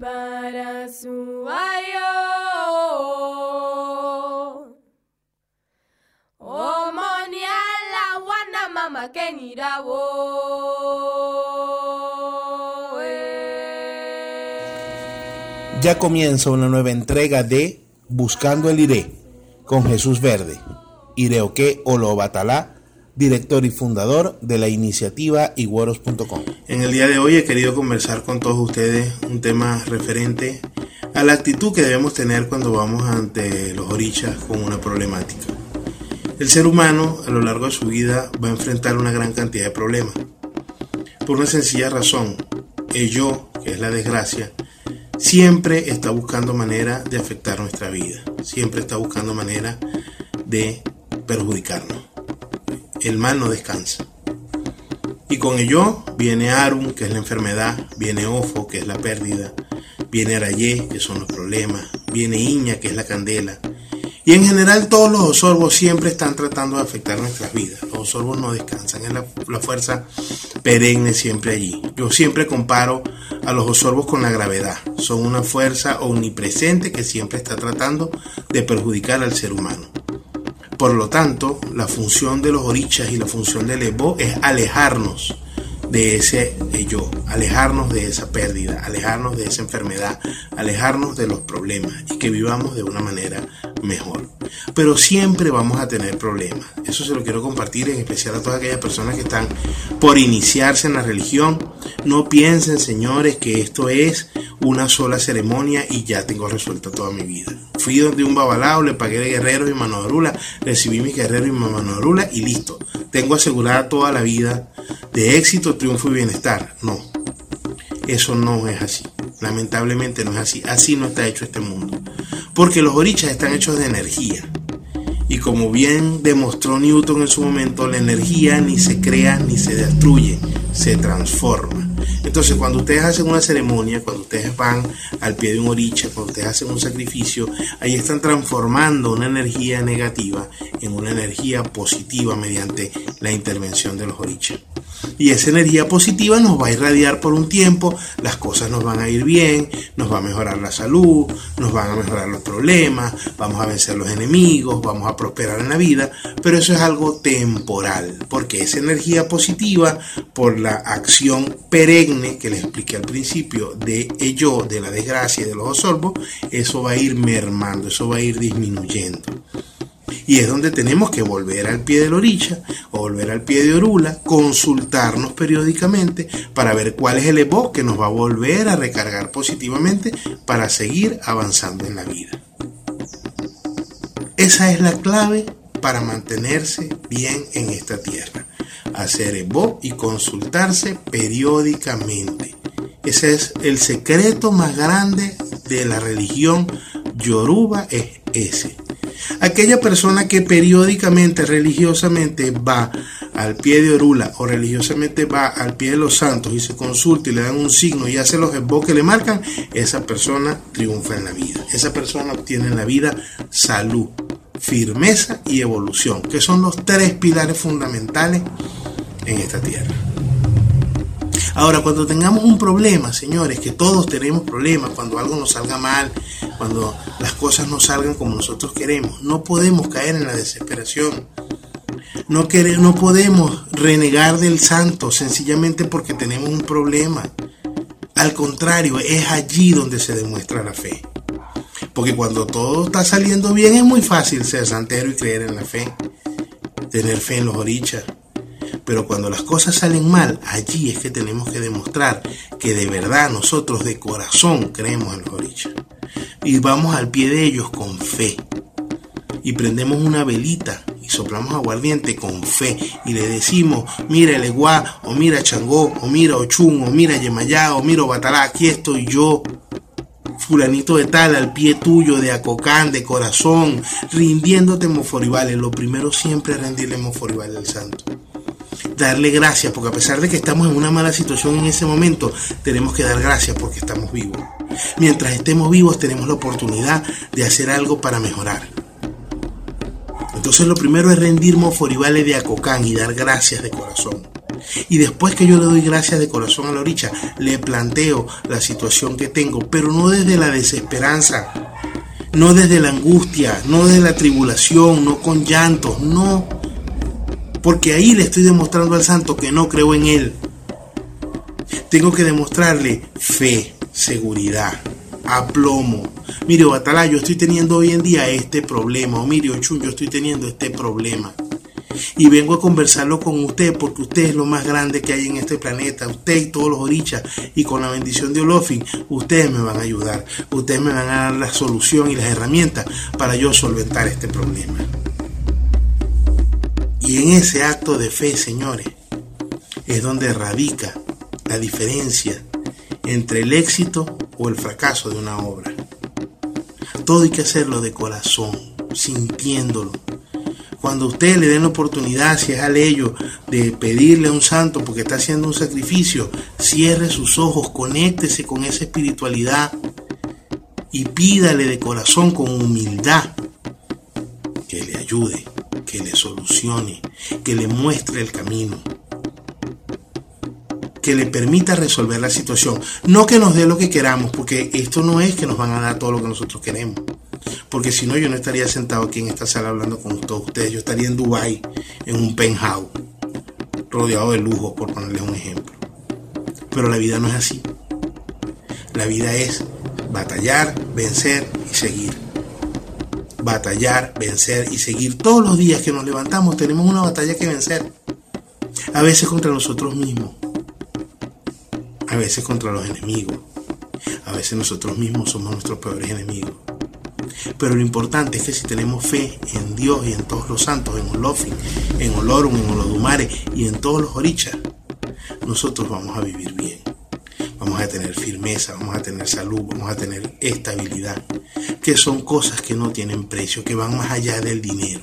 Para su Oh, la wana mama Ya comienza una nueva entrega de Buscando el Iré con Jesús Verde, Ireoque Olobatalá director y fundador de la iniciativa igueros.com. En el día de hoy he querido conversar con todos ustedes un tema referente a la actitud que debemos tener cuando vamos ante los orichas con una problemática. El ser humano a lo largo de su vida va a enfrentar una gran cantidad de problemas. Por una sencilla razón, el yo, que es la desgracia, siempre está buscando manera de afectar nuestra vida, siempre está buscando manera de perjudicarnos el mal no descansa. Y con ello viene Arum, que es la enfermedad, viene Ofo, que es la pérdida, viene Arayé, que son los problemas, viene Iña, que es la candela. Y en general todos los osorbos siempre están tratando de afectar nuestras vidas. Los osorbos no descansan, es la, la fuerza perenne siempre allí. Yo siempre comparo a los osorbos con la gravedad. Son una fuerza omnipresente que siempre está tratando de perjudicar al ser humano. Por lo tanto, la función de los orichas y la función del Evo es alejarnos de ese yo, alejarnos de esa pérdida, alejarnos de esa enfermedad, alejarnos de los problemas y que vivamos de una manera mejor. Pero siempre vamos a tener problemas. Eso se lo quiero compartir en especial a todas aquellas personas que están por iniciarse en la religión. No piensen, señores, que esto es una sola ceremonia y ya tengo resuelta toda mi vida. Fui donde un babalao, le pagué de guerrero y mano de recibí mi guerrero y mano de y listo. Tengo asegurada toda la vida de éxito, triunfo y bienestar. No, eso no es así. Lamentablemente no es así. Así no está hecho este mundo. Porque los orichas están hechos de energía. Y como bien demostró Newton en su momento, la energía ni se crea ni se destruye, se transforma. Entonces, cuando ustedes hacen una ceremonia, cuando ustedes van al pie de un oricha, cuando ustedes hacen un sacrificio, ahí están transformando una energía negativa en una energía positiva mediante la intervención de los orichas. Y esa energía positiva nos va a irradiar por un tiempo, las cosas nos van a ir bien, nos va a mejorar la salud, nos van a mejorar los problemas, vamos a vencer los enemigos, vamos a prosperar en la vida, pero eso es algo temporal, porque esa energía positiva, por la acción perenne que les expliqué al principio de ello, de la desgracia y de los osorbos, eso va a ir mermando, eso va a ir disminuyendo. Y es donde tenemos que volver al pie de la orilla o volver al pie de Orula, consultarnos periódicamente para ver cuál es el evo que nos va a volver a recargar positivamente para seguir avanzando en la vida. Esa es la clave para mantenerse bien en esta tierra. Hacer evo y consultarse periódicamente. Ese es el secreto más grande de la religión yoruba, es ese Aquella persona que periódicamente, religiosamente va al pie de Orula o religiosamente va al pie de los santos y se consulta y le dan un signo y hace los esbos que le marcan, esa persona triunfa en la vida. Esa persona obtiene en la vida salud, firmeza y evolución, que son los tres pilares fundamentales en esta tierra. Ahora, cuando tengamos un problema, señores, que todos tenemos problemas, cuando algo nos salga mal, cuando las cosas no salgan como nosotros queremos, no podemos caer en la desesperación. No, no podemos renegar del santo sencillamente porque tenemos un problema. Al contrario, es allí donde se demuestra la fe. Porque cuando todo está saliendo bien es muy fácil ser santero y creer en la fe. Tener fe en los orichas, pero cuando las cosas salen mal, allí es que tenemos que demostrar que de verdad nosotros de corazón creemos en los orichas. Y vamos al pie de ellos con fe. Y prendemos una velita y soplamos aguardiente con fe y le decimos, mira el Eguá, o mira Changó, o mira Ochun, o mira Yemayá, o mira Batalá, aquí estoy yo, fulanito de tal, al pie tuyo, de acocán, de corazón, rindiéndote moforibales. Lo primero siempre es rendirle moforibales al santo darle gracias, porque a pesar de que estamos en una mala situación en ese momento, tenemos que dar gracias porque estamos vivos. Mientras estemos vivos tenemos la oportunidad de hacer algo para mejorar. Entonces lo primero es rendir moforibales de Acocán y dar gracias de corazón. Y después que yo le doy gracias de corazón a la le planteo la situación que tengo, pero no desde la desesperanza, no desde la angustia, no desde la tribulación, no con llantos, no. Porque ahí le estoy demostrando al santo que no creo en él. Tengo que demostrarle fe, seguridad, aplomo. Mire, Batalá, yo estoy teniendo hoy en día este problema. O mire, Ochun, yo estoy teniendo este problema y vengo a conversarlo con usted porque usted es lo más grande que hay en este planeta, usted y todos los orichas y con la bendición de Olofin, ustedes me van a ayudar, ustedes me van a dar la solución y las herramientas para yo solventar este problema. Y en ese acto de fe, señores, es donde radica la diferencia entre el éxito o el fracaso de una obra. Todo hay que hacerlo de corazón, sintiéndolo, cuando usted le den la oportunidad, si es al ello, de pedirle a un santo porque está haciendo un sacrificio, cierre sus ojos, conéctese con esa espiritualidad y pídale de corazón con humildad que le ayude, que le solucione, que le muestre el camino, que le permita resolver la situación. No que nos dé lo que queramos, porque esto no es que nos van a dar todo lo que nosotros queremos porque si no yo no estaría sentado aquí en esta sala hablando con todos ustedes, yo estaría en Dubai en un penthouse, rodeado de lujo, por ponerles un ejemplo. Pero la vida no es así. La vida es batallar, vencer y seguir. Batallar, vencer y seguir. Todos los días que nos levantamos tenemos una batalla que vencer. A veces contra nosotros mismos. A veces contra los enemigos. A veces nosotros mismos somos nuestros peores enemigos. Pero lo importante es que si tenemos fe en Dios y en todos los santos, en Olofin, en Olorum, en Olodumare y en todos los orichas, nosotros vamos a vivir bien. Vamos a tener firmeza, vamos a tener salud, vamos a tener estabilidad, que son cosas que no tienen precio, que van más allá del dinero.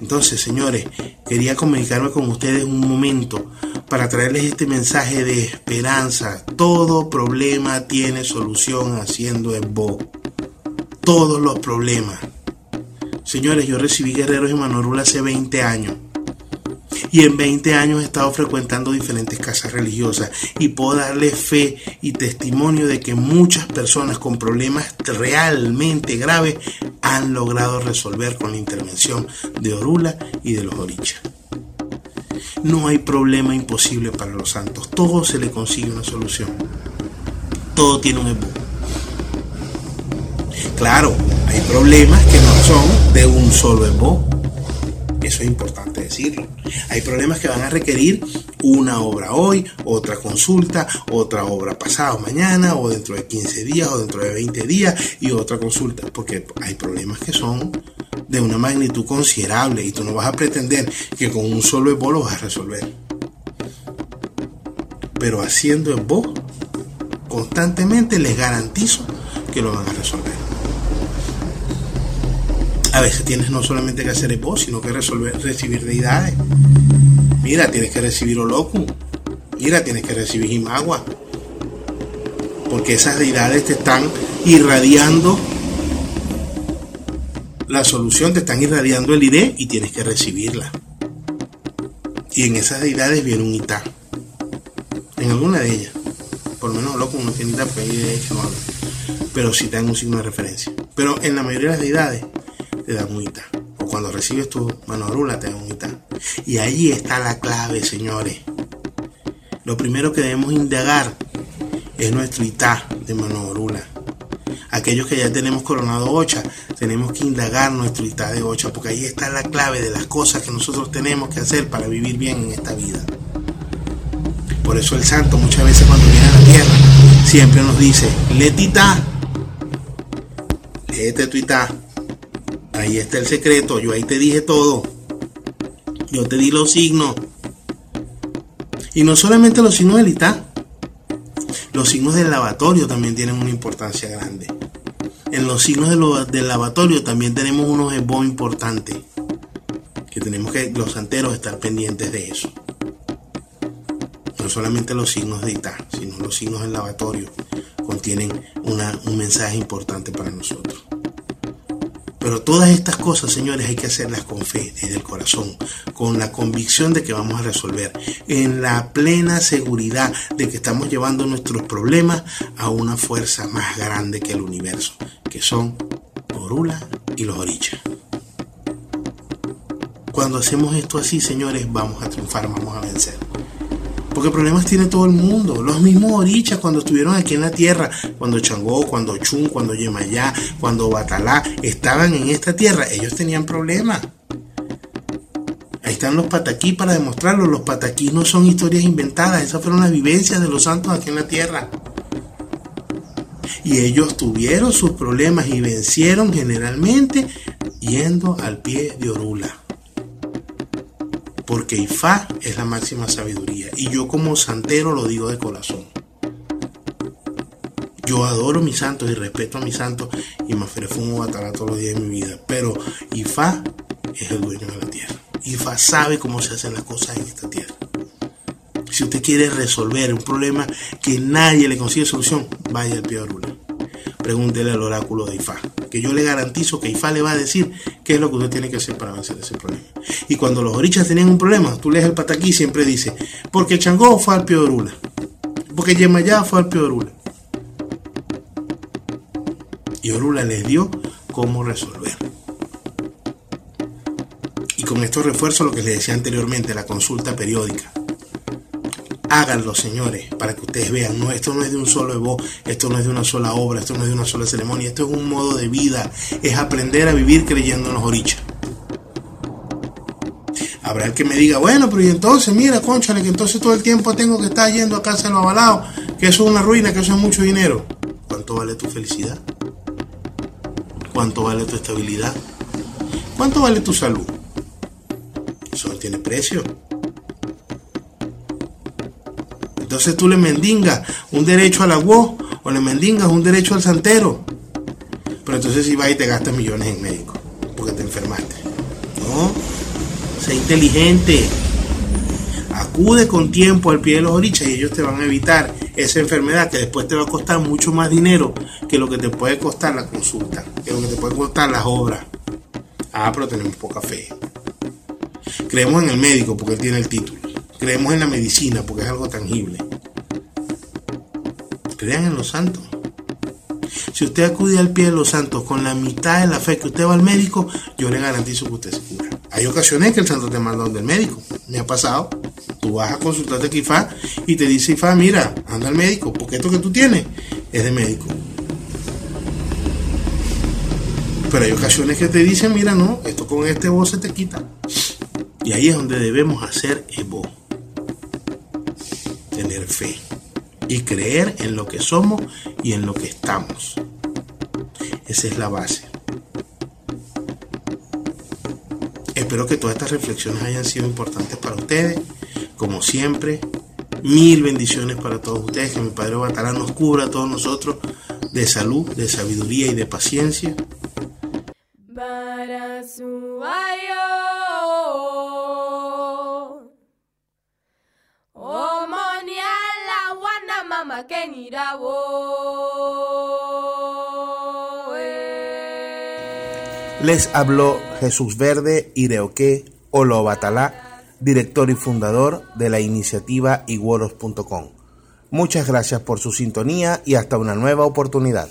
Entonces, señores, quería comunicarme con ustedes un momento para traerles este mensaje de esperanza. Todo problema tiene solución haciendo el bo todos los problemas. Señores, yo recibí Guerreros y Manorula hace 20 años. Y en 20 años he estado frecuentando diferentes casas religiosas y puedo darle fe y testimonio de que muchas personas con problemas realmente graves han logrado resolver con la intervención de Orula y de los Orichas. No hay problema imposible para los santos. Todo se le consigue una solución. Todo tiene un embudo. Claro, hay problemas que no son de un solo embo. Eso es importante decirlo. Hay problemas que van a requerir una obra hoy, otra consulta, otra obra pasado mañana, o dentro de 15 días, o dentro de 20 días, y otra consulta. Porque hay problemas que son de una magnitud considerable y tú no vas a pretender que con un solo embo lo vas a resolver. Pero haciendo embo constantemente les garantizo que lo van a resolver a veces tienes no solamente que hacer vos, sino que resolver, recibir deidades. Mira, tienes que recibir Oloku. Mira, tienes que recibir Imagua. Porque esas deidades te están irradiando la solución, te están irradiando el ID y tienes que recibirla. Y en esas deidades viene un Itá. En alguna de ellas. Por lo menos Oloku no tiene Itá, pero hay habla. Pero sí dan un signo de referencia. Pero en la mayoría de las deidades te dan O cuando recibes tu mano rula te dan un Y ahí está la clave, señores. Lo primero que debemos indagar es nuestro itá de mano rula. Aquellos que ya tenemos coronado ocha, tenemos que indagar nuestro itá de ocha, porque ahí está la clave de las cosas que nosotros tenemos que hacer para vivir bien en esta vida. Por eso el santo muchas veces cuando viene a la tierra siempre nos dice, letita, léete tu itá, Ahí está el secreto, yo ahí te dije todo. Yo te di los signos. Y no solamente los signos del ITA, los signos del lavatorio también tienen una importancia grande. En los signos del lavatorio también tenemos unos esbos importantes. Que tenemos que los santeros estar pendientes de eso. No solamente los signos de ITA, sino los signos del lavatorio contienen un mensaje importante para nosotros. Pero todas estas cosas, señores, hay que hacerlas con fe, desde el corazón, con la convicción de que vamos a resolver, en la plena seguridad de que estamos llevando nuestros problemas a una fuerza más grande que el universo, que son Orula y los Orichas. Cuando hacemos esto así, señores, vamos a triunfar, vamos a vencer. Porque problemas tiene todo el mundo. Los mismos orichas cuando estuvieron aquí en la tierra, cuando Changó, cuando Chun, cuando Yemayá, cuando Batalá estaban en esta tierra, ellos tenían problemas. Ahí están los pataquí para demostrarlo. Los pataquí no son historias inventadas, esas fueron las vivencias de los santos aquí en la tierra. Y ellos tuvieron sus problemas y vencieron generalmente yendo al pie de Orula porque Ifá es la máxima sabiduría. Y yo como santero lo digo de corazón. Yo adoro a mis santos y respeto a mis santos y me fumo batalá todos los días de mi vida. Pero Ifá es el dueño de la tierra. Ifá sabe cómo se hacen las cosas en esta tierra. Si usted quiere resolver un problema que nadie le consigue solución, vaya al pie de Pregúntele al oráculo de Ifá que yo le garantizo que IFA le va a decir qué es lo que usted tiene que hacer para vencer ese problema. Y cuando los orichas tenían un problema, tú lees el pataquí siempre dice, porque Changó fue al Piorula, porque Yemayá fue al Piorula. Y Orula les dio cómo resolver. Y con estos refuerzos, lo que les decía anteriormente, la consulta periódica Háganlo, señores, para que ustedes vean. No, esto no es de un solo evo, esto no es de una sola obra, esto no es de una sola ceremonia, esto es un modo de vida. Es aprender a vivir creyendo en los orichas. Habrá el que me diga, bueno, pero y entonces, mira, conchale, que entonces todo el tiempo tengo que estar yendo a casa de los avalados, que eso es una ruina, que eso es mucho dinero. ¿Cuánto vale tu felicidad? ¿Cuánto vale tu estabilidad? ¿Cuánto vale tu salud? Eso no tiene precio. Entonces tú le mendigas un derecho al agua o le mendigas un derecho al santero. Pero entonces si vas y te gastas millones en médico porque te enfermaste. No, sé inteligente. Acude con tiempo al pie de los orichas y ellos te van a evitar esa enfermedad que después te va a costar mucho más dinero que lo que te puede costar la consulta, que lo que te puede costar las obras. Ah, pero tenemos poca fe. Creemos en el médico porque él tiene el título. Creemos en la medicina porque es algo tangible. Crean en los santos. Si usted acude al pie de los santos con la mitad de la fe que usted va al médico, yo le garantizo que usted se cura. Hay ocasiones que el santo te manda donde el médico. Me ha pasado. Tú vas a consultarte a Ifá y te dice Ifá, mira, anda al médico, porque esto que tú tienes es de médico. Pero hay ocasiones que te dicen, mira, no, esto con este voz se te quita. Y ahí es donde debemos hacer Evo tener fe y creer en lo que somos y en lo que estamos. Esa es la base. Espero que todas estas reflexiones hayan sido importantes para ustedes. Como siempre, mil bendiciones para todos ustedes. Que mi Padre Batalá nos cubra a todos nosotros de salud, de sabiduría y de paciencia. Les habló Jesús Verde Ireoque Olobatalá, director y fundador de la iniciativa iguoros.com. Muchas gracias por su sintonía y hasta una nueva oportunidad.